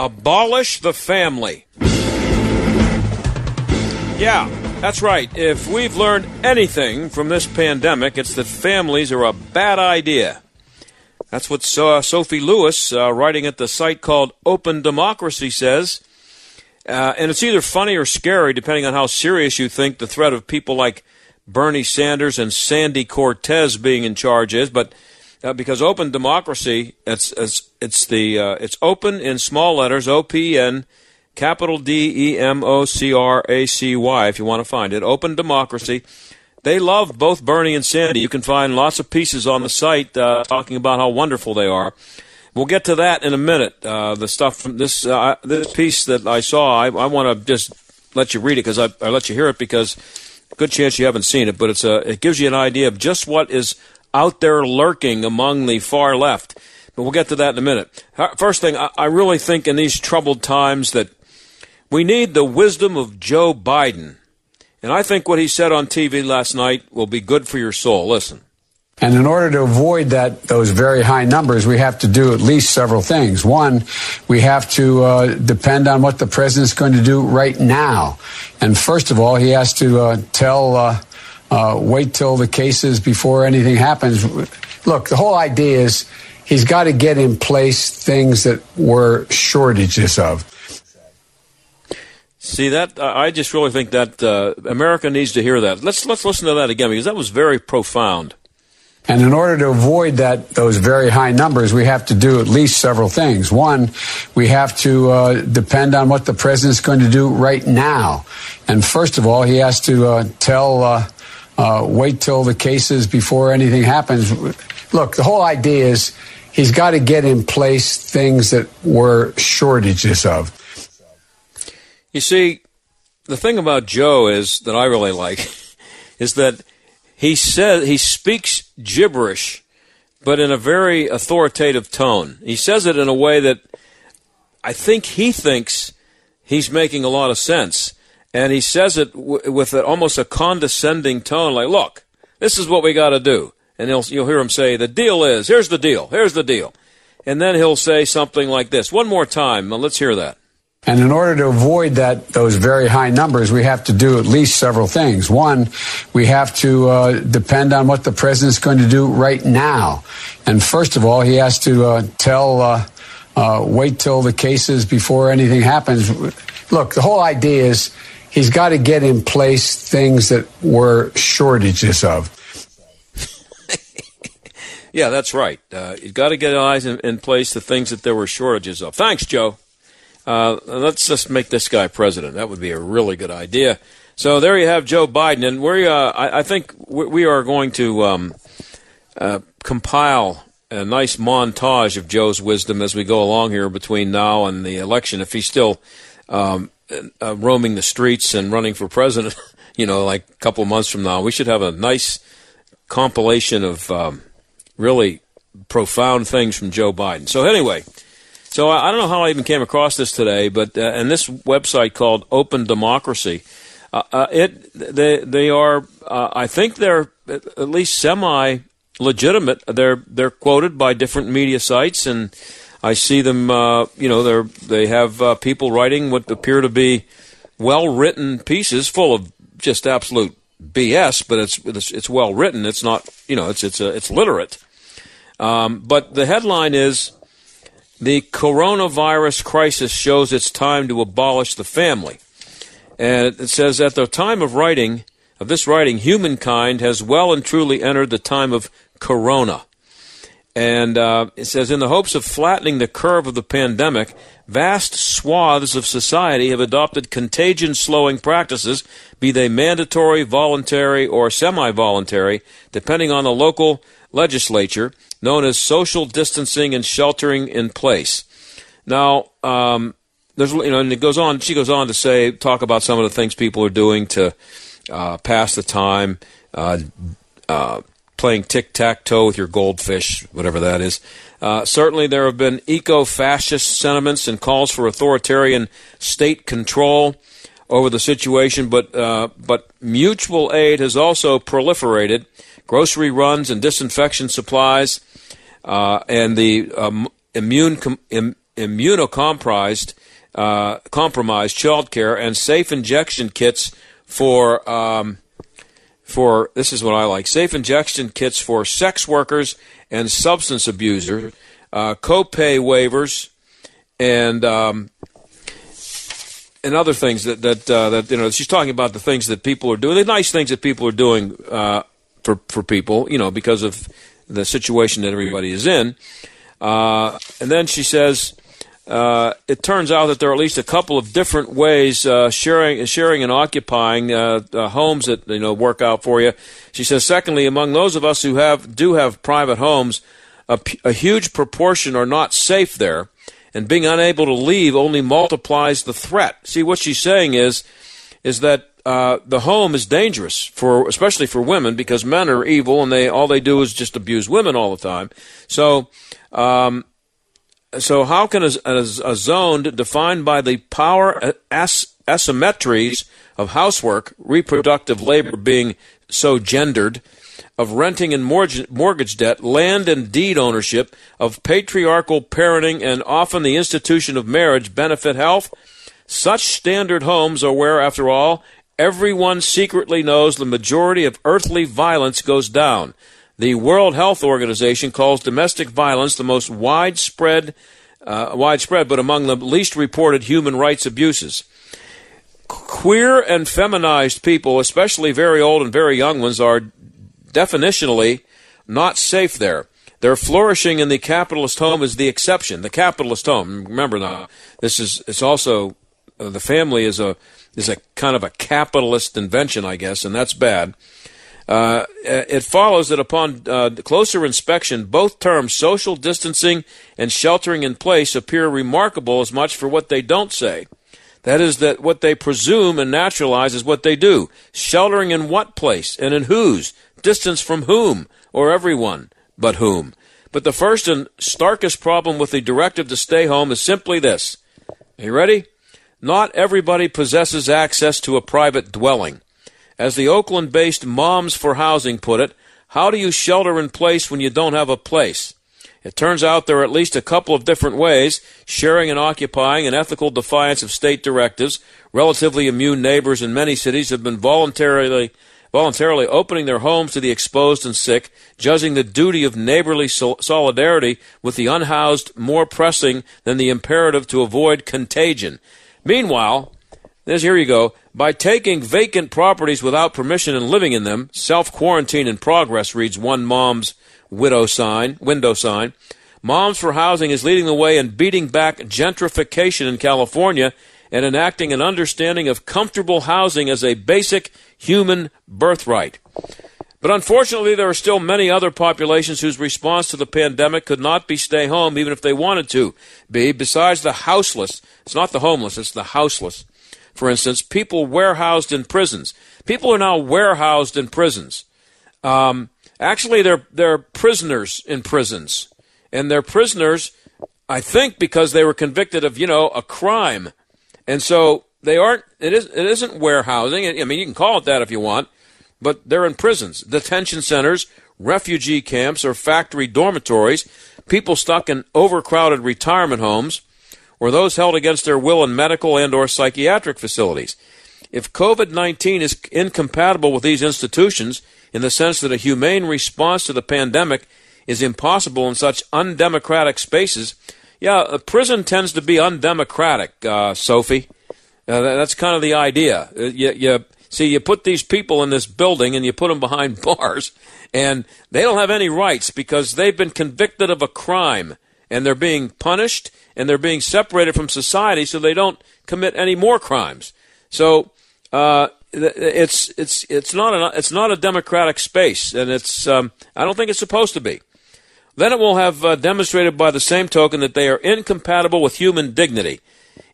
Abolish the family. Yeah, that's right. If we've learned anything from this pandemic, it's that families are a bad idea. That's what uh, Sophie Lewis, uh, writing at the site called Open Democracy, says. Uh, and it's either funny or scary, depending on how serious you think the threat of people like Bernie Sanders and Sandy Cortez being in charge is. But uh, because open democracy, it's it's it's the uh, it's open in small letters, O P N, capital D E M O C R A C Y. If you want to find it, open democracy. They love both Bernie and Sandy. You can find lots of pieces on the site uh, talking about how wonderful they are. We'll get to that in a minute. Uh, the stuff from this uh, this piece that I saw, I, I want to just let you read it because I, I let you hear it because good chance you haven't seen it, but it's a it gives you an idea of just what is out there lurking among the far left. But we'll get to that in a minute. First thing, I really think in these troubled times that we need the wisdom of Joe Biden. And I think what he said on TV last night will be good for your soul. Listen. And in order to avoid that, those very high numbers, we have to do at least several things. One, we have to uh, depend on what the president's going to do right now. And first of all, he has to uh, tell uh, uh, wait till the cases before anything happens. Look, the whole idea is he's got to get in place things that were shortages of. See that? I just really think that uh, America needs to hear that. Let's let's listen to that again because that was very profound. And in order to avoid that those very high numbers, we have to do at least several things. One, we have to uh, depend on what the president's going to do right now. And first of all, he has to uh, tell uh, wait till the cases before anything happens. Look, the whole idea is he's got to get in place things that were shortages of. You see, the thing about Joe is that I really like is that he says he speaks gibberish, but in a very authoritative tone. He says it in a way that I think he thinks he's making a lot of sense and he says it w- with a, almost a condescending tone, like, "Look, this is what we got to do." And you'll hear him say, "The deal is here's the deal, here's the deal," and then he'll say something like this. One more time, let's hear that. And in order to avoid that those very high numbers, we have to do at least several things. One, we have to uh, depend on what the president's going to do right now. And first of all, he has to uh, tell, uh, uh wait till the cases before anything happens. Look, the whole idea is he's got to get in place things that were shortages of. yeah, that's right. Uh, he's got to get eyes in, in, place the things that there were shortages of. Thanks, Joe. Uh, let's just make this guy president. That would be a really good idea. So there you have Joe Biden, and we uh, I, I, think we are going to um, uh, compile a nice montage of Joe's wisdom as we go along here between now and the election. If he's still um, uh, roaming the streets and running for president, you know, like a couple months from now. We should have a nice compilation of um, really profound things from Joe Biden. So anyway, so I, I, don't know how I even came across this today, but uh, and this website called Open Democracy, uh, uh, it they they are uh, I think they're at least semi legitimate. They're they're quoted by different media sites and I see them. Uh, you know, they they have uh, people writing what appear to be well written pieces full of just absolute BS, but it's it's, it's well written. It's not you know it's it's a, it's literate. Um, but the headline is the coronavirus crisis shows it's time to abolish the family, and it says at the time of writing of this writing, humankind has well and truly entered the time of corona. And uh, it says, in the hopes of flattening the curve of the pandemic, vast swaths of society have adopted contagion slowing practices, be they mandatory, voluntary, or semi voluntary, depending on the local legislature, known as social distancing and sheltering in place. Now, um, there's you know, and it goes on. She goes on to say, talk about some of the things people are doing to uh, pass the time, uh, uh, playing tic tac toe with your goldfish, whatever that is. Uh, certainly, there have been eco fascist sentiments and calls for authoritarian state control over the situation, but uh, but mutual aid has also proliferated. Grocery runs and disinfection supplies, uh, and the um, immune com- Im- immunocompromised uh, compromised child care and safe injection kits for um, for this is what I like safe injection kits for sex workers and substance abusers, uh, copay waivers, and um, and other things that that uh, that you know she's talking about the things that people are doing, the nice things that people are doing uh, for for people, you know, because of the situation that everybody is in. Uh, and then she says uh, it turns out that there are at least a couple of different ways uh, sharing, sharing and occupying uh, homes that you know work out for you. She says, secondly, among those of us who have do have private homes, a, a huge proportion are not safe there, and being unable to leave only multiplies the threat. See, what she's saying is, is that uh, the home is dangerous for, especially for women, because men are evil and they all they do is just abuse women all the time. So. Um, so how can a, a, a zone defined by the power as, asymmetries of housework, reproductive labor being so gendered, of renting and mortgage, mortgage debt, land and deed ownership, of patriarchal parenting, and often the institution of marriage benefit health? Such standard homes are where, after all, everyone secretly knows the majority of earthly violence goes down. The World Health Organization calls domestic violence the most widespread, uh, widespread, but among the least reported human rights abuses. Queer and feminized people, especially very old and very young ones, are definitionally not safe there. Their flourishing in the capitalist home is the exception. The capitalist home. Remember now, this is it's also uh, the family is a is a kind of a capitalist invention, I guess, and that's bad. Uh, it follows that upon uh, closer inspection, both terms, social distancing and sheltering in place, appear remarkable as much for what they don't say. That is, that what they presume and naturalize is what they do. Sheltering in what place and in whose? Distance from whom or everyone but whom? But the first and starkest problem with the directive to stay home is simply this. Are you ready? Not everybody possesses access to a private dwelling. As the Oakland based Moms for Housing put it, how do you shelter in place when you don't have a place? It turns out there are at least a couple of different ways sharing and occupying in ethical defiance of state directives. Relatively immune neighbors in many cities have been voluntarily voluntarily opening their homes to the exposed and sick, judging the duty of neighborly solidarity with the unhoused more pressing than the imperative to avoid contagion. Meanwhile, this here you go. By taking vacant properties without permission and living in them, self quarantine in progress, reads one mom's widow sign, window sign. Moms for Housing is leading the way in beating back gentrification in California and enacting an understanding of comfortable housing as a basic human birthright. But unfortunately, there are still many other populations whose response to the pandemic could not be stay home even if they wanted to be, besides the houseless. It's not the homeless, it's the houseless for instance, people warehoused in prisons. People are now warehoused in prisons. Um, actually, they're they're prisoners in prisons, and they're prisoners, I think, because they were convicted of you know a crime, and so they aren't. It is it isn't warehousing. I mean, you can call it that if you want, but they're in prisons, detention centers, refugee camps, or factory dormitories. People stuck in overcrowded retirement homes or those held against their will in medical and or psychiatric facilities. If COVID-19 is incompatible with these institutions in the sense that a humane response to the pandemic is impossible in such undemocratic spaces, yeah, prison tends to be undemocratic, uh, Sophie. Uh, that's kind of the idea. Uh, you, you, See, you put these people in this building and you put them behind bars, and they don't have any rights because they've been convicted of a crime and they're being punished and they're being separated from society so they don't commit any more crimes. So uh, it's it's it's not a it's not a democratic space, and it's um, I don't think it's supposed to be. Then it will have uh, demonstrated by the same token that they are incompatible with human dignity.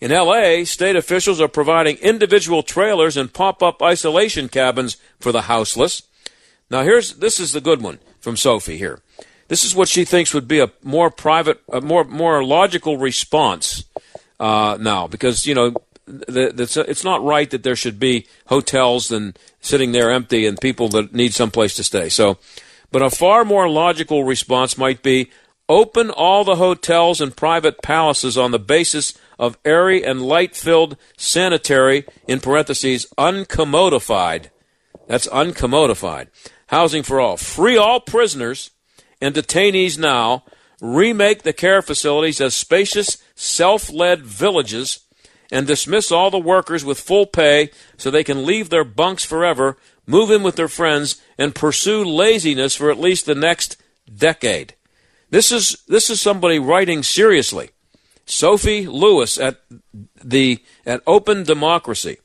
In LA, state officials are providing individual trailers and pop-up isolation cabins for the houseless. Now here's this is the good one from Sophie here. This is what she thinks would be a more private, a more more logical response uh, now, because you know it's not right that there should be hotels and sitting there empty and people that need some place to stay. So, but a far more logical response might be open all the hotels and private palaces on the basis of airy and light-filled sanitary in parentheses uncommodified. That's uncommodified housing for all. Free all prisoners and detainees now. Remake the care facilities as spacious, self-led villages and dismiss all the workers with full pay so they can leave their bunks forever, move in with their friends, and pursue laziness for at least the next decade. This is, this is somebody writing seriously. Sophie Lewis at the at Open Democracy.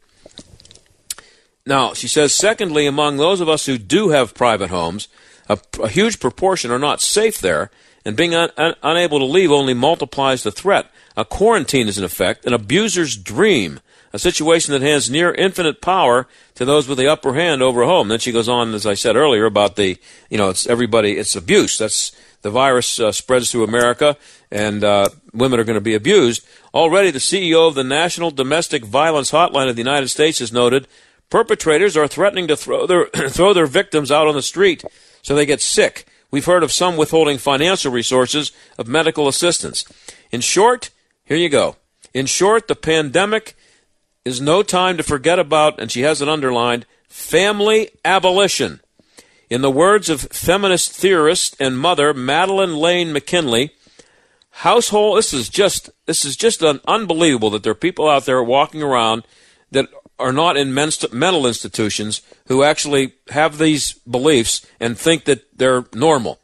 Now, she says, secondly, among those of us who do have private homes, a, a huge proportion are not safe there, and being un, un, unable to leave only multiplies the threat. A quarantine is in effect an abuser's dream, a situation that has near infinite power to those with the upper hand over home. Then she goes on, as I said earlier, about the, you know, it's everybody, it's abuse. That's the virus uh, spreads through America, and uh, women are going to be abused. Already, the CEO of the National Domestic Violence Hotline of the United States has noted perpetrators are threatening to throw their throw their victims out on the street so they get sick. We've heard of some withholding financial resources of medical assistance. In short, here you go. In short, the pandemic is no time to forget about, and she has it underlined, family abolition. In the words of feminist theorist and mother Madeline Lane McKinley, household this is just this is just un, unbelievable that there are people out there walking around that are not in mental institutions who actually have these beliefs and think that they're normal.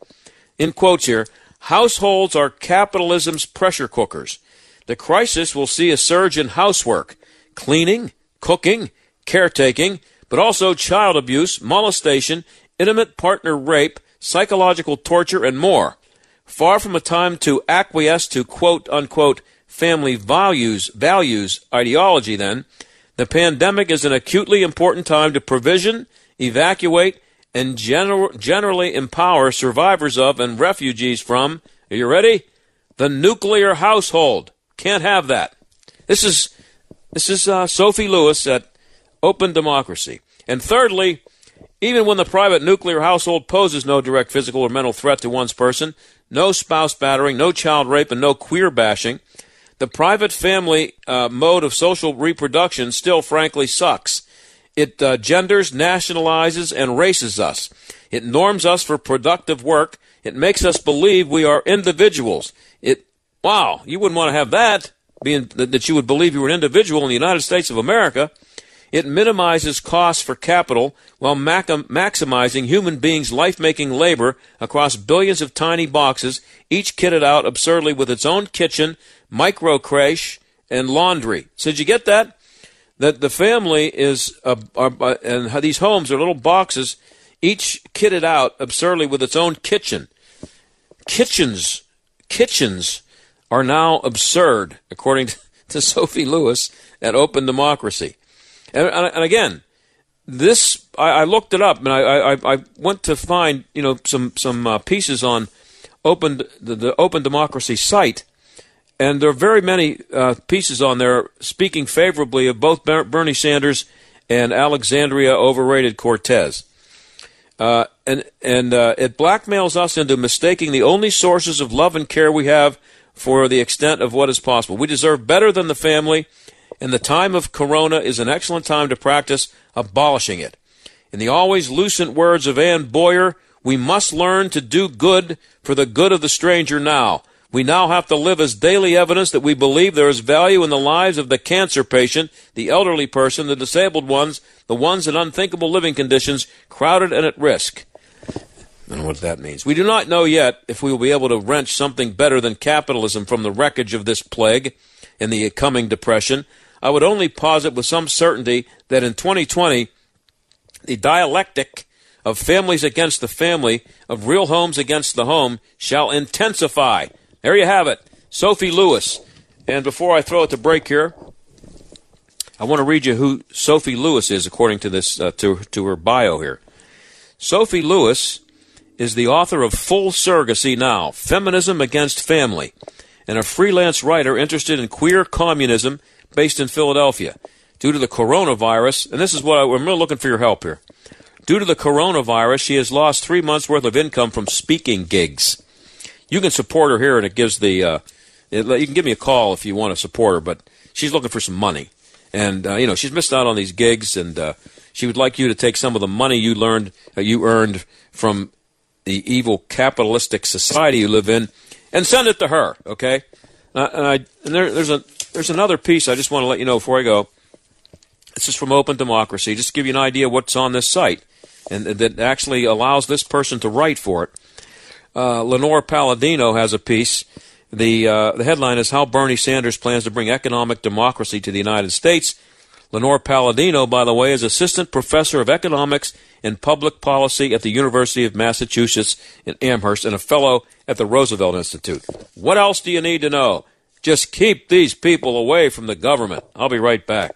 In quotes here, households are capitalism's pressure cookers. The crisis will see a surge in housework, cleaning, cooking, caretaking, but also child abuse, molestation, intimate partner rape, psychological torture, and more. Far from a time to acquiesce to quote unquote family values, values ideology, then, the pandemic is an acutely important time to provision, evacuate, and gener- generally empower survivors of and refugees from, are you ready? The nuclear household. Can't have that. This is this is uh, Sophie Lewis at Open Democracy. And thirdly, even when the private nuclear household poses no direct physical or mental threat to one's person, no spouse battering, no child rape, and no queer bashing, the private family uh, mode of social reproduction still frankly sucks. It uh, genders, nationalizes, and races us. It norms us for productive work. It makes us believe we are individuals. It Wow, you wouldn't want to have that, being that you would believe you were an individual in the United States of America. It minimizes costs for capital while maximizing human beings' life making labor across billions of tiny boxes, each kitted out absurdly with its own kitchen, micro creche, and laundry. So, did you get that? That the family is, uh, uh, and these homes are little boxes, each kitted out absurdly with its own kitchen. Kitchens, kitchens are now absurd, according to Sophie Lewis at Open Democracy. And, and again, this I, I, looked it up and I, I, I, went to find you know some some uh, pieces on open the, the, Open Democracy site, and there are very many uh, pieces on there speaking favorably of both Bernie Sanders and Alexandria overrated Cortez. Uh, and and uh, it blackmails us into mistaking the only sources of love and care we have for the extent of what is possible. We deserve better than the family, and the time of Corona is an excellent time to practice abolishing it. In the always lucent words of Anne Boyer, we must learn to do good for the good of the stranger now. We now have to live as daily evidence that we believe there is value in the lives of the cancer patient, the elderly person, the disabled ones, the ones in unthinkable living conditions, crowded and at risk. I don't know what that means. We do not know yet if we will be able to wrench something better than capitalism from the wreckage of this plague in the coming depression. I would only posit with some certainty that in 2020, the dialectic of families against the family, of real homes against the home, shall intensify. There you have it. Sophie Lewis. And before I throw it to break here, I want to read you who Sophie Lewis is according to this uh, to to her bio here. Sophie Lewis is the author of Full Surrogacy Now: Feminism Against Family, and a freelance writer interested in queer communism based in Philadelphia. Due to the coronavirus, and this is what I, I'm really looking for your help here. Due to the coronavirus, she has lost three months' worth of income from speaking gigs. You can support her here, and it gives the. Uh, it, you can give me a call if you want to support her, but she's looking for some money, and uh, you know she's missed out on these gigs, and uh, she would like you to take some of the money you learned, uh, you earned from the evil capitalistic society you live in, and send it to her. Okay, uh, and, I, and there, there's a there's another piece I just want to let you know before I go. This is from Open Democracy, just to give you an idea what's on this site, and that actually allows this person to write for it. Uh, Lenore Palladino has a piece. The, uh, the headline is How Bernie Sanders Plans to Bring Economic Democracy to the United States. Lenore Palladino, by the way, is Assistant Professor of Economics and Public Policy at the University of Massachusetts in Amherst and a Fellow at the Roosevelt Institute. What else do you need to know? Just keep these people away from the government. I'll be right back.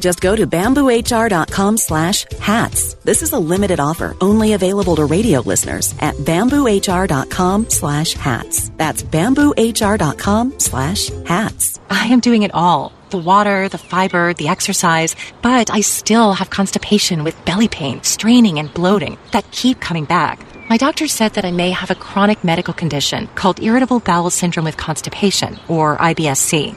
Just go to bamboohr.com slash hats. This is a limited offer only available to radio listeners at bamboohr.com slash hats. That's bamboohr.com slash hats. I am doing it all. The water, the fiber, the exercise, but I still have constipation with belly pain, straining, and bloating that keep coming back. My doctor said that I may have a chronic medical condition called irritable bowel syndrome with constipation, or IBSC.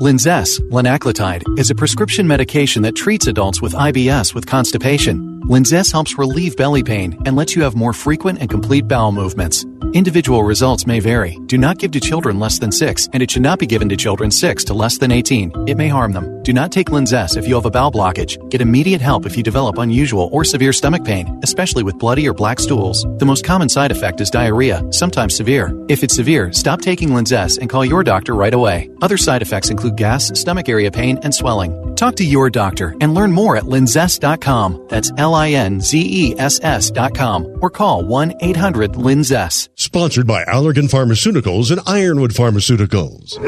Linzess, linaclotide, is a prescription medication that treats adults with IBS with constipation. Linzess helps relieve belly pain and lets you have more frequent and complete bowel movements. Individual results may vary. Do not give to children less than 6, and it should not be given to children 6 to less than 18. It may harm them. Do not take Linzess if you have a bowel blockage. Get immediate help if you develop unusual or severe stomach pain, especially with bloody or black stools. The most common side effect is diarrhea, sometimes severe. If it's severe, stop taking Linzess and call your doctor right away. Other side effects include gas, stomach area pain, and swelling. Talk to your doctor and learn more at linzess.com. That's L I N Z E S S.com or call 1 800 Linzess. Sponsored by Allergan Pharmaceuticals and Ironwood Pharmaceuticals.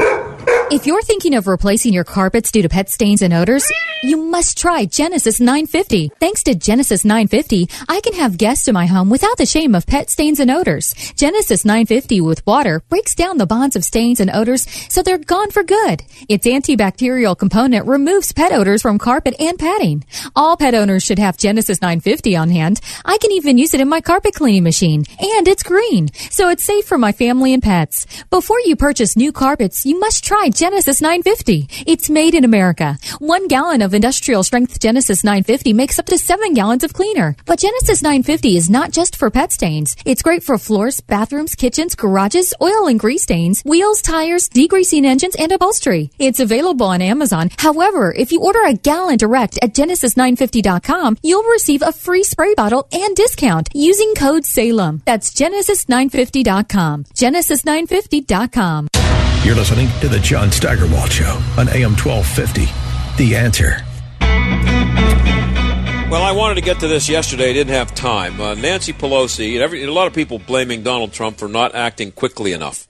If you're thinking of replacing your carpets due to pet stains and odors, you must try Genesis 950. Thanks to Genesis 950, I can have guests in my home without the shame of pet stains and odors. Genesis 950 with water breaks down the bonds of stains and odors so they're gone for good. Its antibacterial component removes pet odors from carpet and padding. All pet owners should have Genesis 950 on hand. I can even use it in my carpet cleaning machine. And it's green, so it's safe for my family and pets. Before you purchase new carpets, you must try Genesis 950. It's made in America. One gallon of industrial strength Genesis 950 makes up to seven gallons of cleaner. But Genesis 950 is not just for pet stains. It's great for floors, bathrooms, kitchens, garages, oil and grease stains, wheels, tires, degreasing engines, and upholstery. It's available on Amazon. However, if you order a gallon direct at genesis950.com, you'll receive a free spray bottle and discount using code SALEM. That's genesis950.com. Genesis950.com. You're listening to the John Steigerwald Show on AM 1250. The answer. Well, I wanted to get to this yesterday. I Didn't have time. Uh, Nancy Pelosi, and every, a lot of people blaming Donald Trump for not acting quickly enough.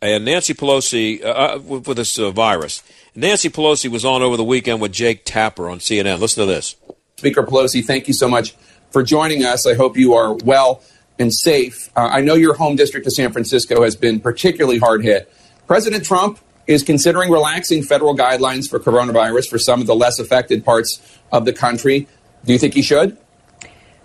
And Nancy Pelosi, uh, uh, with, with, this uh, virus, Nancy Pelosi was on over the weekend with Jake Tapper on CNN. Listen to this. Speaker Pelosi, thank you so much for joining us. I hope you are well and safe. Uh, I know your home district of San Francisco has been particularly hard hit. President Trump is considering relaxing federal guidelines for coronavirus for some of the less affected parts of the country. Do you think he should?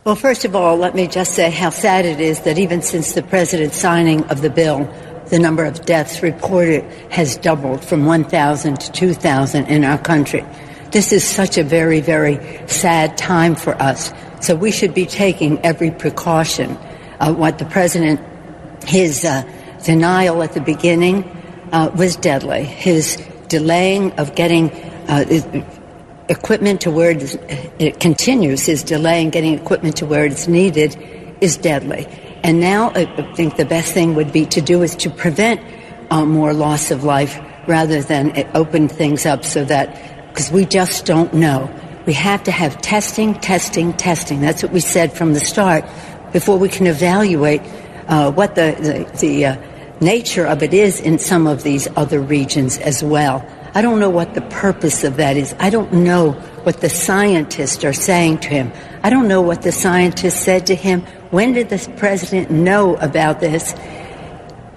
Well, first of all, let me just say how sad it is that even since the president's signing of the bill, the number of deaths reported has doubled from 1,000 to 2,000 in our country. This is such a very, very sad time for us. So we should be taking every precaution. Uh, what the president, his uh, denial at the beginning uh, was deadly. His delaying of getting uh, equipment to where it continues, his delay in getting equipment to where it's needed is deadly. And now I think the best thing would be to do is to prevent uh, more loss of life rather than open things up so that, because we just don't know. We have to have testing, testing, testing. That's what we said from the start before we can evaluate uh, what the, the, the uh, nature of it is in some of these other regions as well. I don't know what the purpose of that is. I don't know what the scientists are saying to him. I don't know what the scientists said to him. When did the president know about this?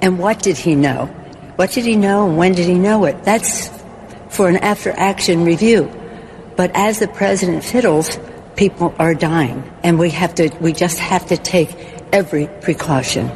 And what did he know? What did he know and when did he know it? That's for an after action review. But as the president fiddles, people are dying. And we have to, we just have to take every precaution.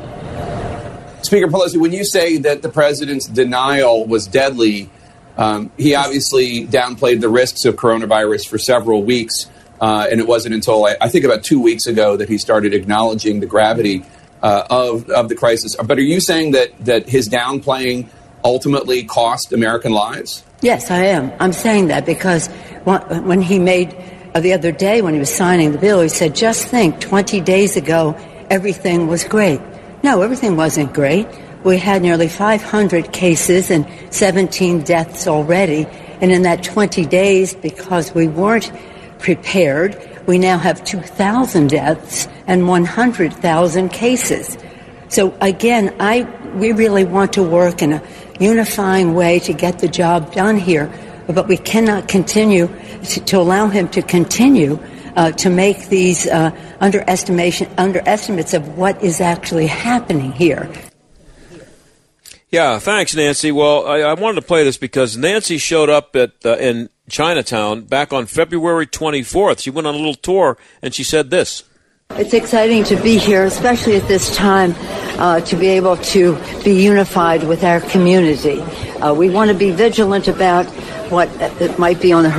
Speaker Pelosi, when you say that the president's denial was deadly, um, he obviously downplayed the risks of coronavirus for several weeks, uh, and it wasn't until I, I, think about two weeks ago that he started acknowledging the gravity uh, of of the crisis. But are you saying that that his downplaying ultimately cost American lives? Yes, I am. I'm saying that because when he made uh, the other day when he was signing the bill, he said, "Just think, 20 days ago, everything was great." No, everything wasn't great. We had nearly 500 cases and 17 deaths already. And in that 20 days, because we weren't prepared, we now have 2,000 deaths and 100,000 cases. So again, I, we really want to work in a unifying way to get the job done here, but we cannot continue to, to allow him to continue uh, to make these uh, underestimation underestimates of what is actually happening here. Yeah, thanks, Nancy. Well, I, I, wanted to play this because Nancy showed up at uh, in Chinatown back on February 24th. She went on a little tour and she said this. It's exciting to be here, especially at this time, uh, to be able to be unified with our community. Uh, we want to be vigilant about what uh, might be on the,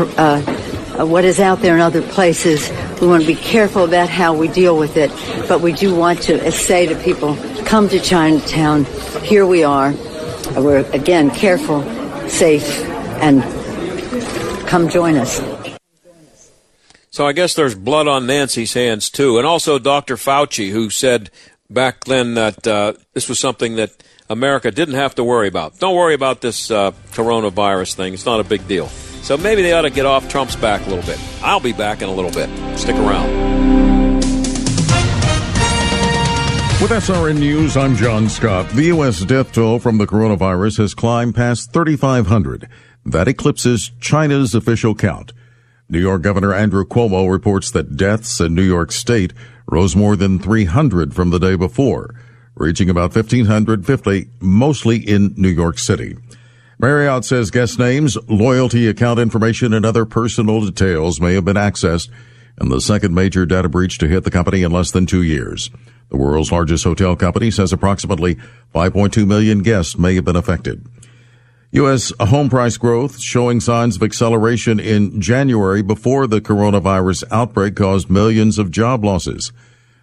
uh, uh, what is out there in other places. We want to be careful about how we deal with it, but we do want to say to people, come to Chinatown. Here we are. We're, again, careful, safe, and come join us. So I guess there's blood on Nancy's hands, too. And also Dr. Fauci, who said back then that uh, this was something that America didn't have to worry about. Don't worry about this uh, coronavirus thing. It's not a big deal. So maybe they ought to get off Trump's back a little bit. I'll be back in a little bit. Stick around. With SRN News, I'm John Scott. The U.S. death toll from the coronavirus has climbed past 3,500. That eclipses China's official count. New York Governor Andrew Cuomo reports that deaths in New York State rose more than 300 from the day before, reaching about 1,550, mostly in New York City. Marriott says guest names, loyalty account information, and other personal details may have been accessed in the second major data breach to hit the company in less than two years. The world's largest hotel company says approximately 5.2 million guests may have been affected. U.S. home price growth showing signs of acceleration in January before the coronavirus outbreak caused millions of job losses.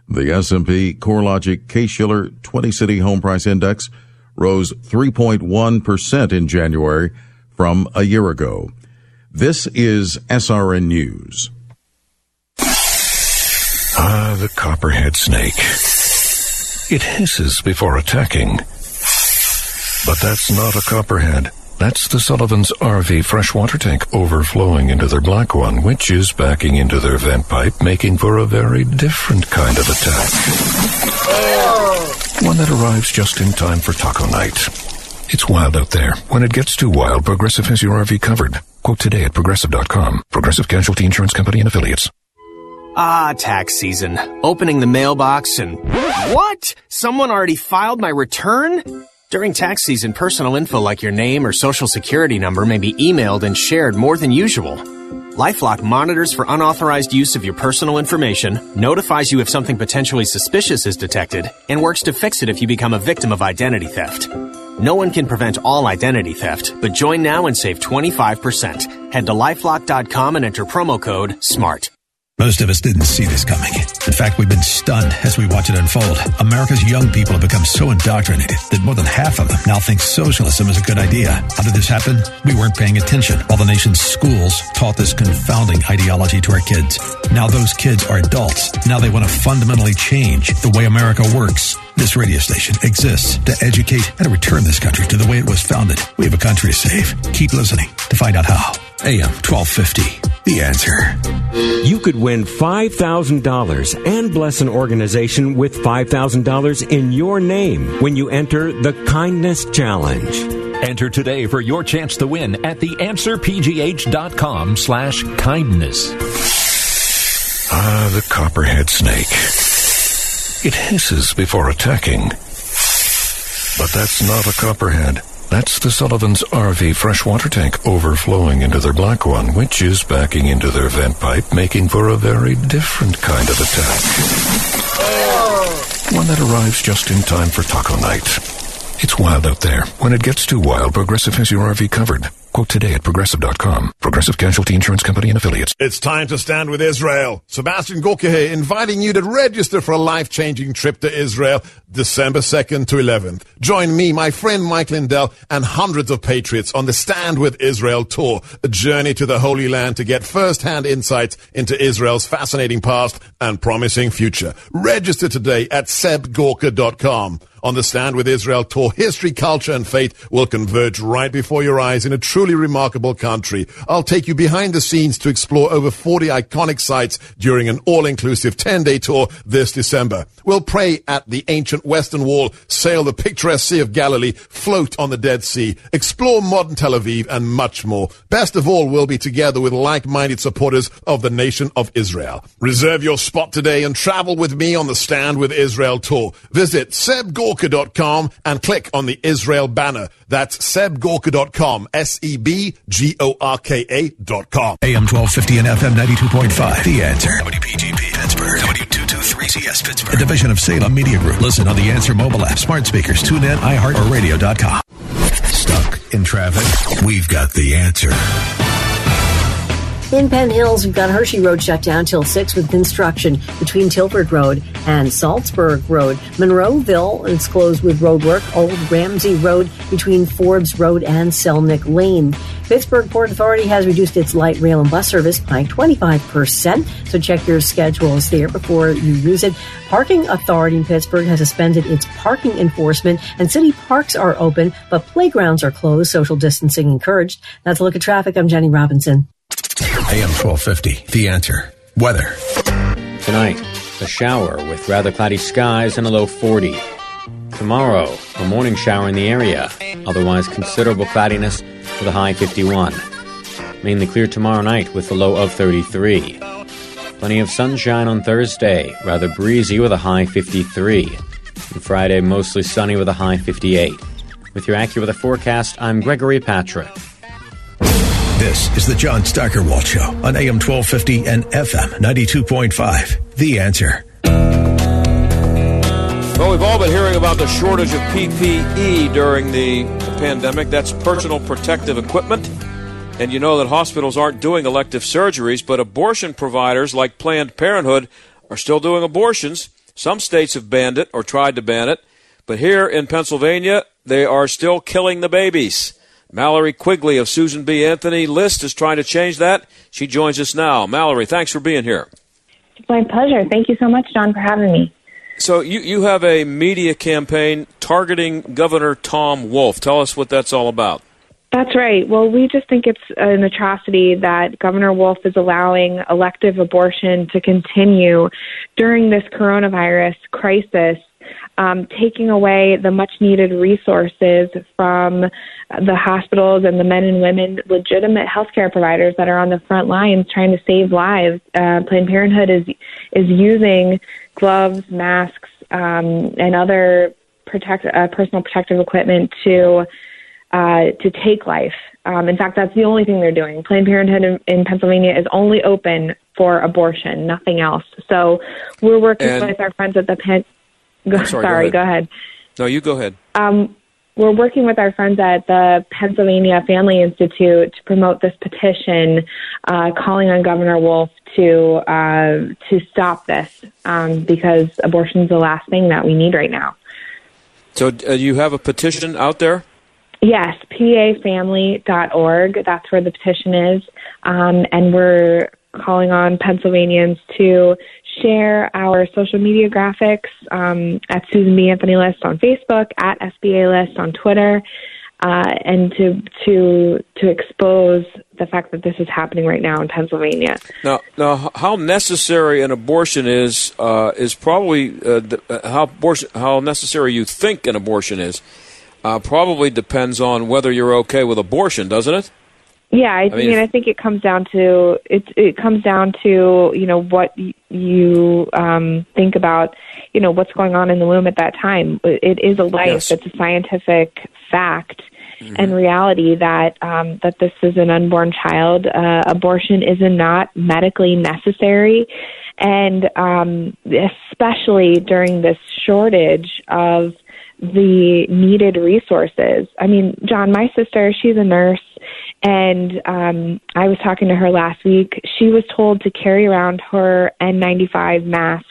The S&P CoreLogic Case-Shiller 20-City Home Price Index rose 3.1% in January from a year ago. This is SRN News. Ah, the copperhead snake. It hisses before attacking. But that's not a copperhead. That's the Sullivan's RV freshwater tank overflowing into their black one, which is backing into their vent pipe, making for a very different kind of attack. One that arrives just in time for taco night. It's wild out there. When it gets too wild, Progressive has your RV covered. Quote today at progressive.com. Progressive Casualty Insurance Company and affiliates. Ah, tax season. Opening the mailbox and what? Someone already filed my return? During tax season, personal info like your name or social security number may be emailed and shared more than usual. Lifelock monitors for unauthorized use of your personal information, notifies you if something potentially suspicious is detected, and works to fix it if you become a victim of identity theft. No one can prevent all identity theft, but join now and save 25%. Head to lifelock.com and enter promo code SMART. Most of us didn't see this coming. In fact, we've been stunned as we watch it unfold. America's young people have become so indoctrinated that more than half of them now think socialism is a good idea. How did this happen? We weren't paying attention while the nation's schools taught this confounding ideology to our kids. Now those kids are adults. Now they want to fundamentally change the way America works. This radio station exists to educate and to return this country to the way it was founded. We have a country to save. Keep listening to find out how. AM 1250. The answer. You could win $5,000 and bless an organization with $5,000 in your name when you enter the Kindness Challenge. Enter today for your chance to win at theanswerpgh.com slash kindness. Ah, the copperhead snake. It hisses before attacking. But that's not a copperhead. That's the Sullivan's RV freshwater tank overflowing into their black one, which is backing into their vent pipe, making for a very different kind of attack. One that arrives just in time for taco night. It's wild out there. When it gets too wild, Progressive has your RV covered. Quote today at progressive.com. Progressive Casualty Insurance Company and affiliates. It's time to stand with Israel. Sebastian Gorka here, inviting you to register for a life-changing trip to Israel, December 2nd to 11th. Join me, my friend Mike Lindell, and hundreds of patriots on the Stand with Israel tour, a journey to the Holy Land to get first-hand insights into Israel's fascinating past and promising future. Register today at sebgorka.com. On the Stand with Israel tour, history, culture, and faith will converge right before your eyes in a truly remarkable country. I'll take you behind the scenes to explore over 40 iconic sites during an all-inclusive 10-day tour this December. We'll pray at the ancient Western Wall, sail the picturesque Sea of Galilee, float on the Dead Sea, explore modern Tel Aviv, and much more. Best of all, we'll be together with like-minded supporters of the nation of Israel. Reserve your spot today and travel with me on the Stand with Israel tour. Visit sebgorka.com and click on the Israel banner. That's sebgorka.com, S-E-B-G-O-R-K-A dot com. AM 1250 and FM 92.5. The answer. WPGP Pittsburgh. W223CS Pittsburgh. A division of Salem Media Group. Listen on the Answer mobile app, smart speakers, tune in, iHeart, or radio.com. Stuck in traffic? We've got the answer. In Penn Hills, we've got Hershey Road shut down till 6 with construction between Tilford Road and Saltsburg Road. Monroeville is closed with roadwork. Old Ramsey Road between Forbes Road and Selnick Lane. Pittsburgh Port Authority has reduced its light rail and bus service by 25%, so check your schedules there before you use it. Parking Authority in Pittsburgh has suspended its parking enforcement, and city parks are open, but playgrounds are closed. Social distancing encouraged. That's a look at traffic. I'm Jenny Robinson. AM 1250. The answer. Weather. Tonight, a shower with rather cloudy skies and a low 40. Tomorrow, a morning shower in the area, otherwise considerable cloudiness with a high 51. Mainly clear tomorrow night with a low of 33. Plenty of sunshine on Thursday, rather breezy with a high 53. And Friday, mostly sunny with a high 58. With your AccuWeather forecast, I'm Gregory Patrick. This is the John Steigerwald Show on AM 1250 and FM 92.5. The answer. Well, we've all been hearing about the shortage of PPE during the pandemic. That's personal protective equipment. And you know that hospitals aren't doing elective surgeries, but abortion providers like Planned Parenthood are still doing abortions. Some states have banned it or tried to ban it, but here in Pennsylvania, they are still killing the babies. Mallory Quigley of Susan B. Anthony List is trying to change that. She joins us now. Mallory, thanks for being here. It's my pleasure. Thank you so much, John, for having me. So you, you have a media campaign targeting Governor Tom Wolf. Tell us what that's all about. That's right. Well, we just think it's an atrocity that Governor Wolf is allowing elective abortion to continue during this coronavirus crisis, um, taking away the much needed resources from the hospitals and the men and women, legitimate healthcare providers that are on the front lines trying to save lives. Uh, Planned Parenthood is is using gloves, masks, um, and other protect uh, personal protective equipment to uh, to take life. Um, in fact, that's the only thing they're doing. Planned Parenthood in, in Pennsylvania is only open for abortion, nothing else. So we're working And- with our friends at the Penn. Go, I'm sorry, go ahead. go ahead. No, you go ahead. Um, we're working with our friends at the Pennsylvania Family Institute to promote this petition, uh, calling on Governor Wolf to uh, to stop this um, because abortion is the last thing that we need right now. So uh, you have a petition out there? Yes, pafamily.org. That's where the petition is. Um, and we're calling on Pennsylvanians to share our social media graphics um, at Susan B. Anthony List on Facebook, at SBA List on Twitter, uh, and to to to expose the fact that this is happening right now in Pennsylvania. Now, now, how necessary an abortion is uh, is probably uh, uh, how abortion, how necessary you think an abortion is. Uh, probably depends on whether you're okay with abortion, doesn't it? Yeah, I, I mean, mean, I think it comes down to it. It comes down to you know what y- you um, think about, you know what's going on in the womb at that time. It is a life. Yes. It's a scientific fact and reality that um, that this is an unborn child. Uh, abortion is not medically necessary, and um, especially during this shortage of the needed resources. I mean, John, my sister, she's a nurse, and um, I was talking to her last week. She was told to carry around her N95 mask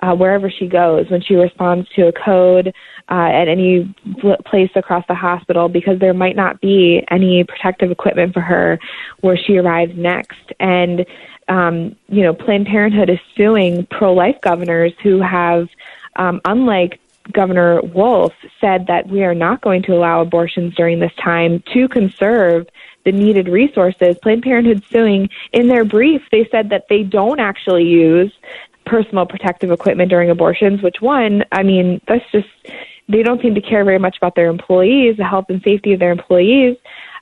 uh, wherever she goes when she responds to a code uh, at any pl- place across the hospital because there might not be any protective equipment for her where she arrives next. And, um, you know, Planned Parenthood is suing pro life governors who have, um, unlike Governor Wolf, said that we are not going to allow abortions during this time to conserve the needed resources. Planned Parenthood suing in their brief, they said that they don't actually use personal protective equipment during abortions, which one, I mean, that's just they don't seem to care very much about their employees, the health and safety of their employees,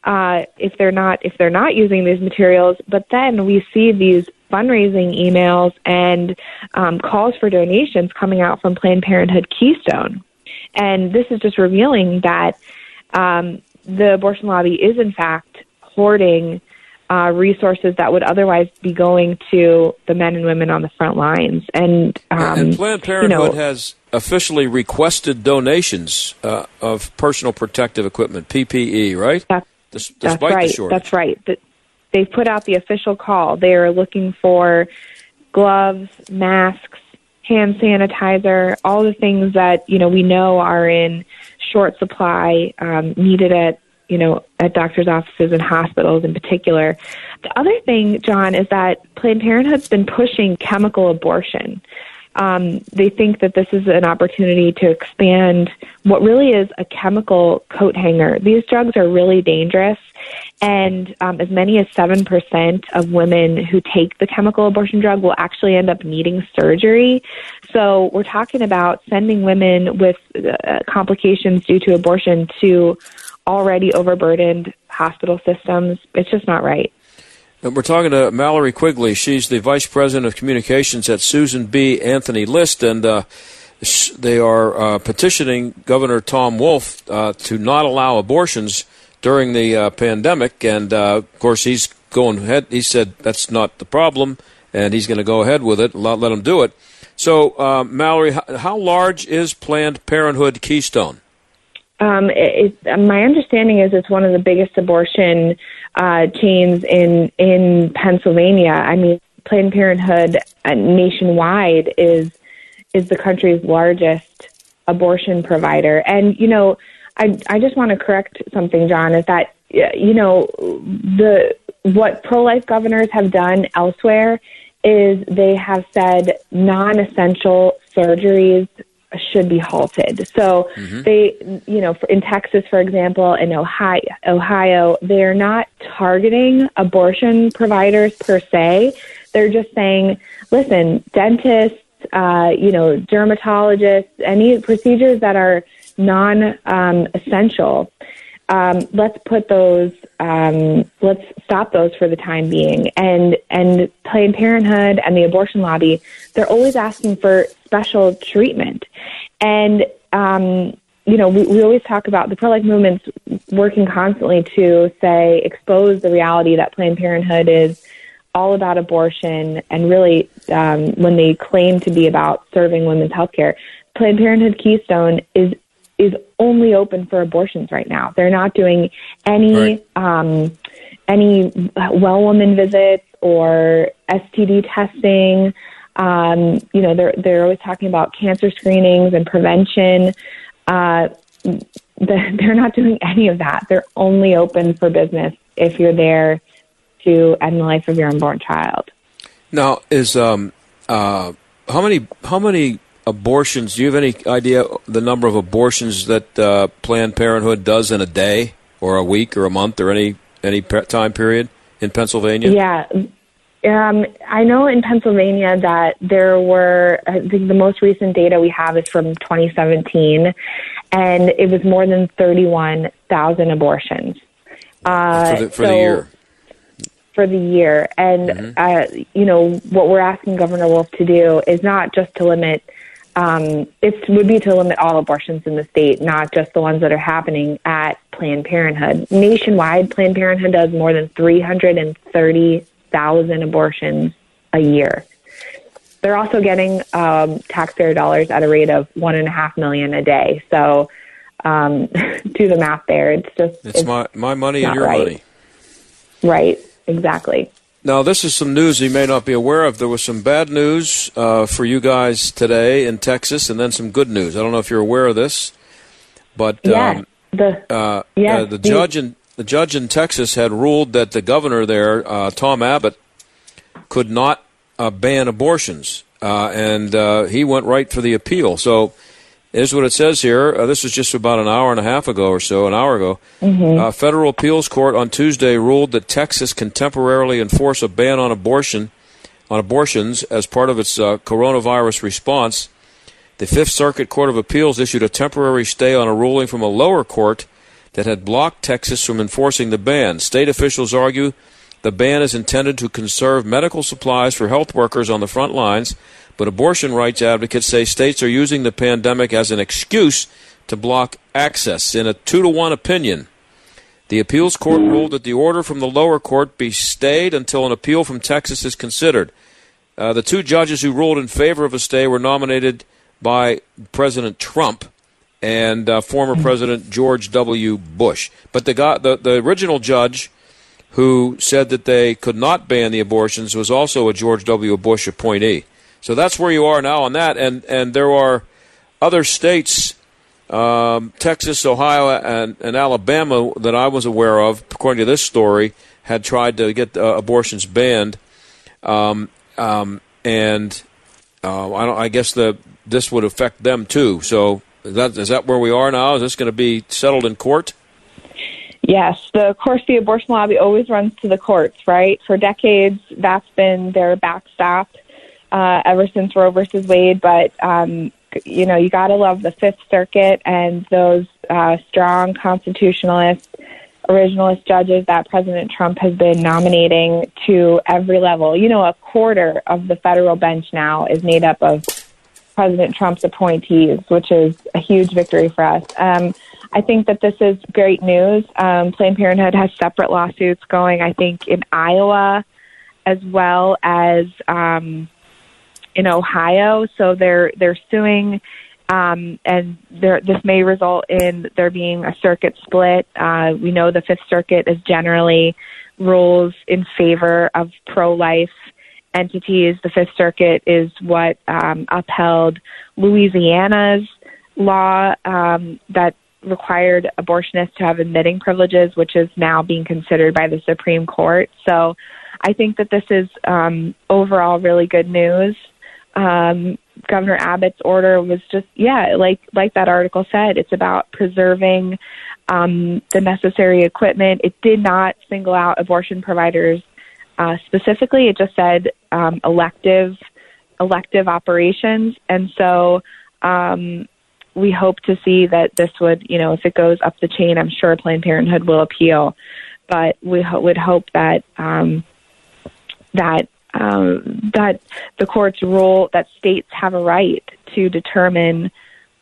uh, if they're not if they're not using these materials. But then we see these fundraising emails and um, calls for donations coming out from Planned Parenthood Keystone, and this is just revealing that um, the abortion lobby is in fact hoarding uh, resources that would otherwise be going to the men and women on the front lines. And, um, and Planned you Parenthood know, has officially requested donations uh, of personal protective equipment, PPE, right? That's, Des- that's right. the shortage. That's right. Th- They've put out the official call. They are looking for gloves, masks, hand sanitizer, all the things that you know we know are in short supply, um, needed at you know at doctors' offices and hospitals in particular. The other thing, John, is that Planned Parenthood's been pushing chemical abortion. Um, they think that this is an opportunity to expand what really is a chemical coat hanger. These drugs are really dangerous, and um, as many as 7% of women who take the chemical abortion drug will actually end up needing surgery. So we're talking about sending women with uh, complications due to abortion to already overburdened hospital systems. It's just not right. And we're talking to Mallory Quigley. She's the vice president of communications at Susan B. Anthony List, and uh, they are uh, petitioning Governor Tom Wolf uh, to not allow abortions during the uh, pandemic. And uh, of course, he's going ahead. He said that's not the problem, and he's going to go ahead with it. Let, let him do it. So, uh, Mallory, how, how large is Planned Parenthood Keystone? Um, it, it, my understanding is it's one of the biggest abortion uh, chains in in Pennsylvania. I mean, Planned Parenthood uh, nationwide is is the country's largest abortion provider. And you know, I I just want to correct something, John. Is that you know the what pro life governors have done elsewhere is they have said non-essential surgeries should be halted. So mm-hmm. they, you know, in Texas, for example, in Ohio, Ohio, they're not targeting abortion providers per se. They're just saying, listen, dentists, uh, you know, dermatologists, any procedures that are non-essential. Um, um, let's put those, um, let's stop those for the time being. And, and Planned Parenthood and the abortion lobby, they're always asking for special treatment. And, um, you know, we, we always talk about the pro-life movement's working constantly to say, expose the reality that Planned Parenthood is all about abortion and really, um, when they claim to be about serving women's health care, Planned Parenthood Keystone is is only open for abortions right now. They're not doing any right. um, any well woman visits or STD testing. Um, you know, they're they're always talking about cancer screenings and prevention. Uh, they're not doing any of that. They're only open for business if you're there to end the life of your unborn child. Now, is um, uh, how many how many abortions? Do you have any idea the number of abortions that uh, Planned Parenthood does in a day, or a week, or a month, or any any time period in Pennsylvania? Yeah, um, I know in Pennsylvania that there were, I think the most recent data we have is from 2017, and it was more than 31,000 abortions. Uh, for the, for so, the year. For the year. And, mm-hmm. uh, you know, what we're asking Governor Wolf to do is not just to limit, um, it would be to limit all abortions in the state, not just the ones that are happening at Planned Parenthood. Nationwide, Planned Parenthood does more than 330 thousand abortions a year. They're also getting um, taxpayer dollars at a rate of one and a half million a day. So, um, do the math there. It's just it's, it's my my money and your right. money. Right. Exactly. Now, this is some news you may not be aware of. There was some bad news uh, for you guys today in Texas, and then some good news. I don't know if you're aware of this, but yeah, um, the uh, yeah, uh, the judge in the judge in Texas had ruled that the governor there, uh, Tom Abbott, could not uh, ban abortions, uh, and uh, he went right for the appeal. So, here's what it says here. Uh, this was just about an hour and a half ago or so, an hour ago. Mm-hmm. Uh, federal appeals court on Tuesday ruled that Texas can temporarily enforce a ban on abortion on abortions as part of its coronavirus response. The Fifth Circuit Court of Appeals issued a temporary stay on a ruling from a lower court that had blocked Texas from enforcing the ban. State officials argue the ban is intended to conserve medical supplies for health workers on the front lines, but abortion rights advocates say states are using the pandemic as an excuse to block access. In a two to one opinion, the appeals court ruled that the order from the lower court be stayed until an appeal from Texas is considered. Uh, the two judges who ruled in favor of a stay were nominated by President Trump and uh, former mm-hmm. President George W. Bush. But the, guy, the the original judge who said that they could not ban the abortions was also a George W. Bush appointee. So that's where you are now on that, and and there are other states, um, Texas, Ohio, and, and Alabama that I was aware of, according to this story, had tried to get uh, abortions banned, um, um, and uh, I, don't, I guess the this would affect them too. So is that is that where we are now? Is this going to be settled in court? Yes, the of course the abortion lobby always runs to the courts, right? For decades, that's been their backstop uh, ever since Roe versus Wade. But um, you know, you got to love the Fifth Circuit and those uh, strong constitutionalist, originalist judges that President Trump has been nominating to every level. You know, a quarter of the federal bench now is made up of President Trump's appointees, which is a huge victory for us. Um, I think that this is great news. Um, Planned Parenthood has separate lawsuits going, I think, in Iowa as well as um, in Ohio. So they're they're suing, um, and this may result in there being a circuit split. Uh, we know the Fifth Circuit is generally rules in favor of pro-life entities. The Fifth Circuit is what um, upheld Louisiana's law um, that required abortionists to have admitting privileges, which is now being considered by the Supreme Court. So I think that this is um, overall really good news. Um, Governor Abbott's order was just, yeah, like like that article said, it's about preserving um, the necessary equipment. It did not single out abortion providers uh, specifically. It just said um, elective elective operations, and so um, we hope to see that this would, you know, if it goes up the chain, I'm sure Planned Parenthood will appeal. But we ho- would hope that um, that um, that the courts rule that states have a right to determine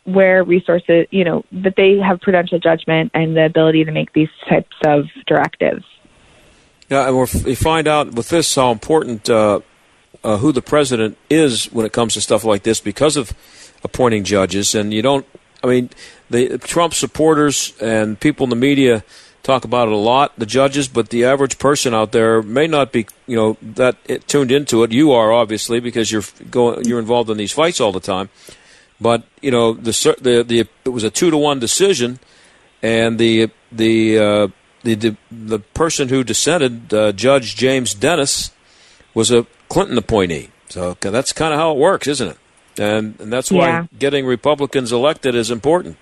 where resources, you know, that they have prudential judgment and the ability to make these types of directives. Yeah, and we find out with this how important uh, uh, who the president is when it comes to stuff like this because of appointing judges, and you don't. I mean, the Trump supporters and people in the media talk about it a lot, the judges, but the average person out there may not be, you know, that tuned into it. You are obviously because you're going, you're involved in these fights all the time. But you know, the the the it was a two to one decision, and the the uh, the, the the person who dissented, uh, Judge James Dennis, was a Clinton appointee. So that's kind of how it works, isn't it? and, and that's why yeah. getting Republicans elected is important.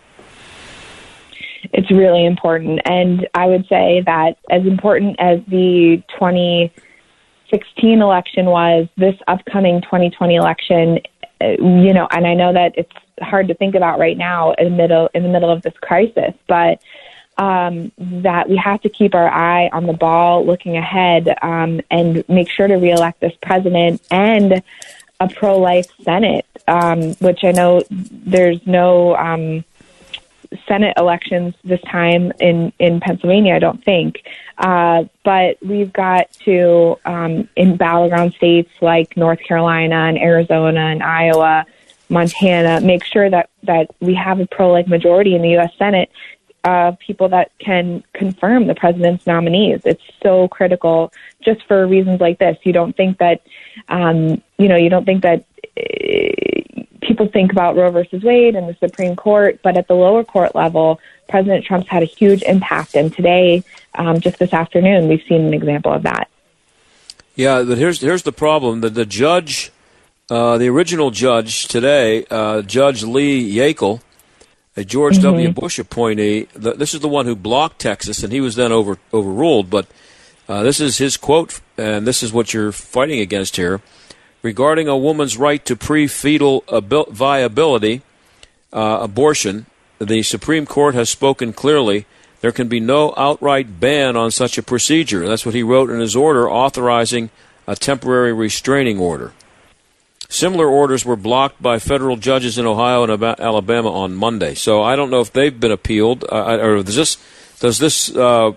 It's really important, and I would say that as important as the 2016 election was, this upcoming 2020 election, uh, you know, and I know that it's hard to think about right now in the middle in the middle of this crisis, but um, that we have to keep our eye on the ball, looking ahead, um, and make sure to reelect this president and a pro-life Senate, um, which I know there's no um, Senate elections this time in in Pennsylvania. I don't think, uh, but we've got to um, in battleground states like North Carolina and Arizona and Iowa, Montana, make sure that that we have a pro-life majority in the U.S. Senate of people that can confirm the president's nominees. It's so critical just for reasons like this. You don't think that, um, you know, you don't think that uh, people think about Roe versus Wade and the Supreme Court, but at the lower court level, President Trump's had a huge impact. And today, um, just this afternoon, we've seen an example of that. Yeah, but here's here's the problem: that the judge, uh, the original judge today, uh, Judge Lee Yeakel, a George mm-hmm. W. Bush appointee. The, this is the one who blocked Texas, and he was then over, overruled. But uh, this is his quote, and this is what you're fighting against here. Regarding a woman's right to pre-fetal abil- viability, uh, abortion, the Supreme Court has spoken clearly. There can be no outright ban on such a procedure. That's what he wrote in his order authorizing a temporary restraining order. Similar orders were blocked by federal judges in Ohio and Alabama on Monday. So I don't know if they've been appealed, uh, or does this does this uh,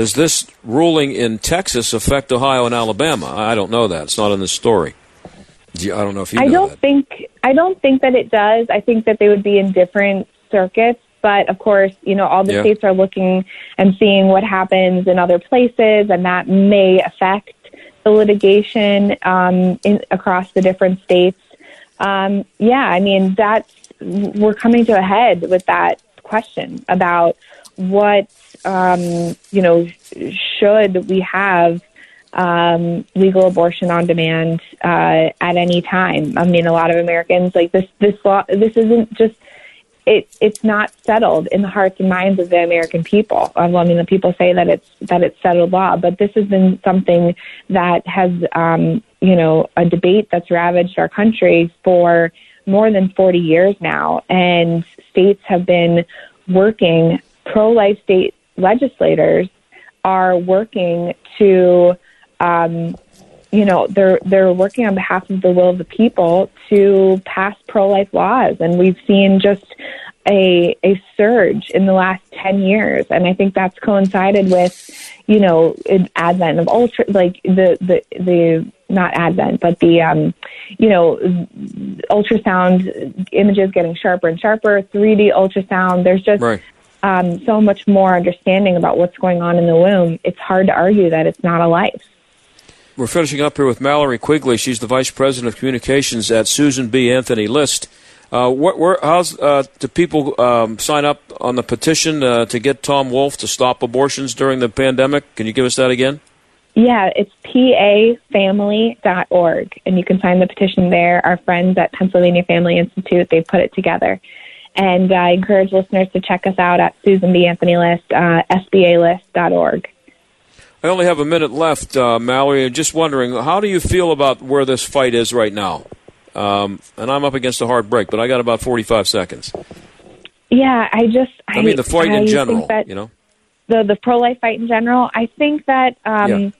does this ruling in Texas affect Ohio and Alabama? I don't know that. It's not in the story. I don't know if you. I don't that. think I don't think that it does. I think that they would be in different circuits. But of course, you know, all the yeah. states are looking and seeing what happens in other places, and that may affect the litigation um, in, across the different states. Um, yeah, I mean, that's we're coming to a head with that question about what um, you know should we have um, legal abortion on demand uh, at any time. I mean, a lot of Americans like this. This law. This isn't just. It, it's not settled in the hearts and minds of the American people. I mean, the people say that it's that it's settled law, but this has been something that has, um, you know, a debate that's ravaged our country for more than 40 years now, and states have been working. Pro-life state legislators are working to um, you know they're they're working on behalf of the will of the people to pass pro life laws. And we've seen just a a surge in the last 10 years. And i think that's coincided with you know advent of ultra like the the the not advent but the um you know ultrasound images getting sharper and sharper 3d ultrasound. There's just right. Um so much more understanding about what's going on in the womb it's hard to argue that it's not a life we're finishing up here with Mallory Quigley. She's the Vice President of Communications at Susan B. Anthony List. Uh, where, where, how's uh, do people um, sign up on the petition uh, to get Tom Wolf to stop abortions during the pandemic? Can you give us that again? Yeah, it's pafamily.org, and you can sign the petition there. Our friends at Pennsylvania Family Institute, they put it together. And I encourage listeners to check us out at Susan B. Anthony List, uh, sbalist.org. I only have a minute left, uh, Mallory. Just wondering, how do you feel about where this fight is right now? Um, and I'm up against a hard break, but I got about 45 seconds. Yeah, I just. I, I mean, the fight I in general, you know? The, the pro life fight in general, I think that. Um, m-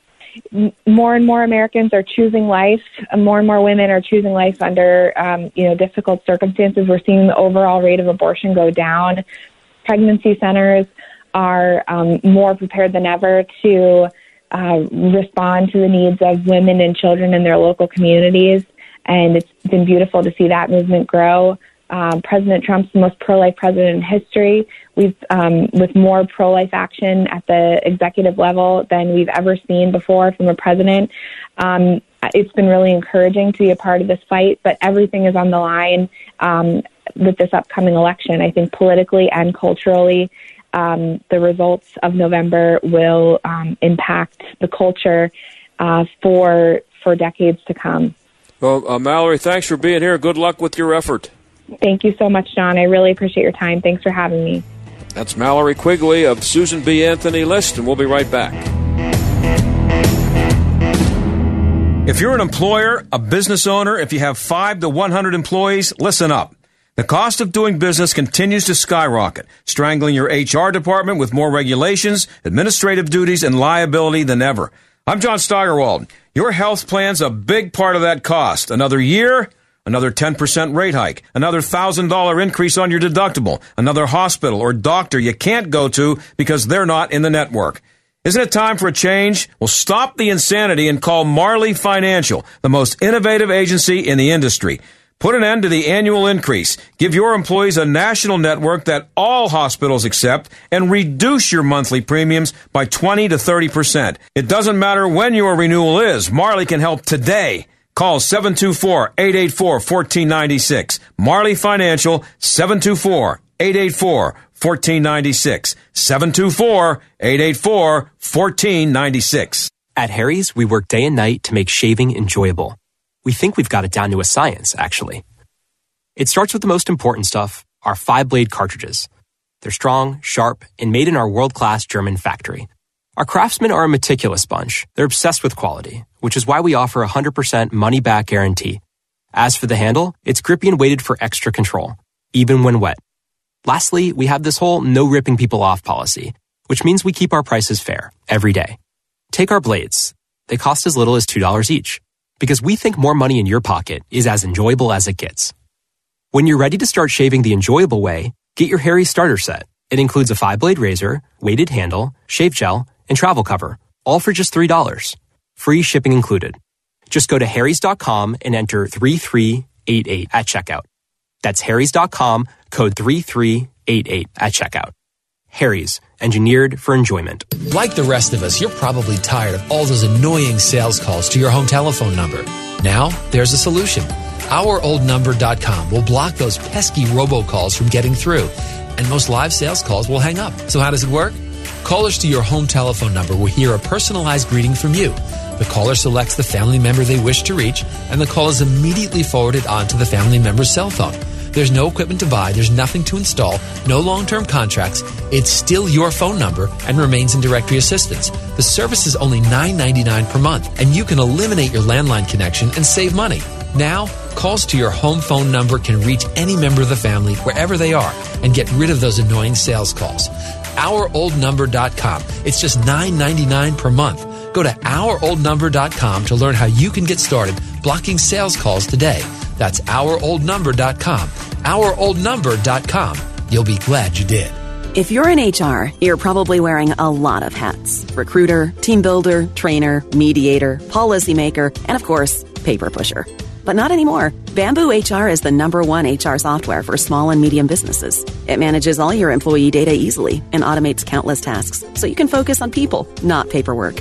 more and more Americans are choosing life. More and more women are choosing life under, um, you know, difficult circumstances. We're seeing the overall rate of abortion go down. Pregnancy centers are um, more prepared than ever to uh, respond to the needs of women and children in their local communities. And it's been beautiful to see that movement grow. Um, president Trump's the most pro-life president in history. We've, um, with more pro-life action at the executive level than we've ever seen before from a president. Um, it's been really encouraging to be a part of this fight, but everything is on the line um, with this upcoming election. I think politically and culturally, um, the results of November will um, impact the culture uh, for for decades to come. Well, uh, Mallory, thanks for being here. Good luck with your effort. Thank you so much, John. I really appreciate your time. Thanks for having me. That's Mallory Quigley of Susan B. Anthony List, and we'll be right back. If you're an employer, a business owner, if you have 5 to 100 employees, listen up. The cost of doing business continues to skyrocket, strangling your HR department with more regulations, administrative duties, and liability than ever. I'm John Steigerwald. Your health plan's a big part of that cost. Another year, another 10% rate hike, another $1,000 increase on your deductible, another hospital or doctor you can't go to because they're not in the network. Isn't it time for a change? Well, stop the insanity and call Marley Financial, the most innovative agency in the industry. Put an end to the annual increase. Give your employees a national network that all hospitals accept and reduce your monthly premiums by 20 to 30%. It doesn't matter when your renewal is. Marley can help today. Call 724-884-1496. Marley Financial 724-884-1496. 724-884-1496. At Harry's, we work day and night to make shaving enjoyable. We think we've got it down to a science, actually. It starts with the most important stuff our five blade cartridges. They're strong, sharp, and made in our world class German factory. Our craftsmen are a meticulous bunch. They're obsessed with quality, which is why we offer a 100% money back guarantee. As for the handle, it's grippy and weighted for extra control, even when wet. Lastly, we have this whole no ripping people off policy, which means we keep our prices fair every day. Take our blades. They cost as little as $2 each because we think more money in your pocket is as enjoyable as it gets. When you're ready to start shaving the enjoyable way, get your Harry starter set. It includes a five blade razor, weighted handle, shave gel, and travel cover, all for just $3. Free shipping included. Just go to harrys.com and enter 3388 at checkout. That's harrys.com, code 3388 at checkout. Harry's, engineered for enjoyment. Like the rest of us, you're probably tired of all those annoying sales calls to your home telephone number. Now, there's a solution. OurOldNumber.com will block those pesky robocalls from getting through, and most live sales calls will hang up. So, how does it work? Callers to your home telephone number will hear a personalized greeting from you The caller selects the family member they wish to reach, and the call is immediately forwarded onto the family member's cell phone. There's no equipment to buy, there's nothing to install, no long term contracts. It's still your phone number and remains in directory assistance. The service is only $9.99 per month, and you can eliminate your landline connection and save money. Now, calls to your home phone number can reach any member of the family wherever they are and get rid of those annoying sales calls. OurOldNumber.com. It's just $9.99 per month. Go to OurOldNumber.com to learn how you can get started blocking sales calls today. That's OurOldNumber.com. OurOldNumber.com. You'll be glad you did. If you're in HR, you're probably wearing a lot of hats recruiter, team builder, trainer, mediator, policymaker, and of course, paper pusher. But not anymore. Bamboo HR is the number one HR software for small and medium businesses. It manages all your employee data easily and automates countless tasks so you can focus on people, not paperwork.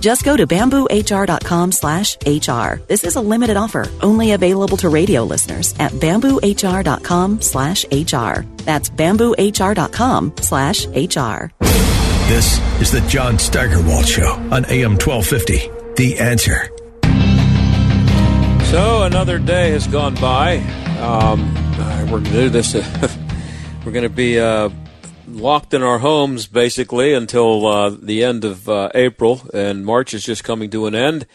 Just go to bamboohr.com slash HR. This is a limited offer, only available to radio listeners at bamboohr.com slash HR. That's bamboohr.com slash HR. This is the John Steigerwald Show on AM 1250. The answer. So another day has gone by. Um, we're going to do this. we're going to be uh, locked in our homes basically until uh, the end of uh, April, and March is just coming to an end.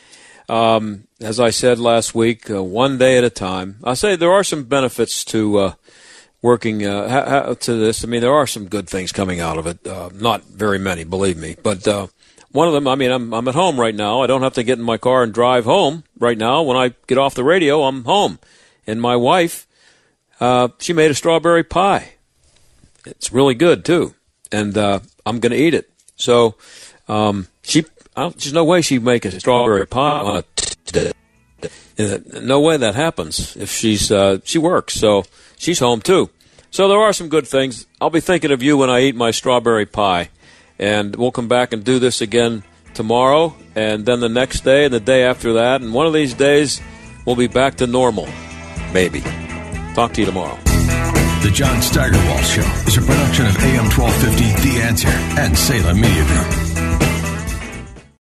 Um, as I said last week, uh, one day at a time. I say there are some benefits to uh, working uh, ha- ha- to this. I mean, there are some good things coming out of it. not very many, believe me, but one of them, I mean, I'm, I'm at home right now. I don't have to get in my car and drive home right now. When I get off the radio, I'm home. And my wife, uh, she made a strawberry pie. It's really good too. And, uh, I'm going to eat it. So, um, she, there's no way she'd make a strawberry pie on no way that happens if she's, uh, she works. So she's home too. So there are some good things. I'll be thinking of you when I eat my strawberry pie and we'll come back and do this again tomorrow, and then the next day, and the day after that, and one of these days we'll be back to normal, maybe. Talk to you tomorrow. The John Steigerwald Show is a production of AM 1250 The Answer and Salem Media Group.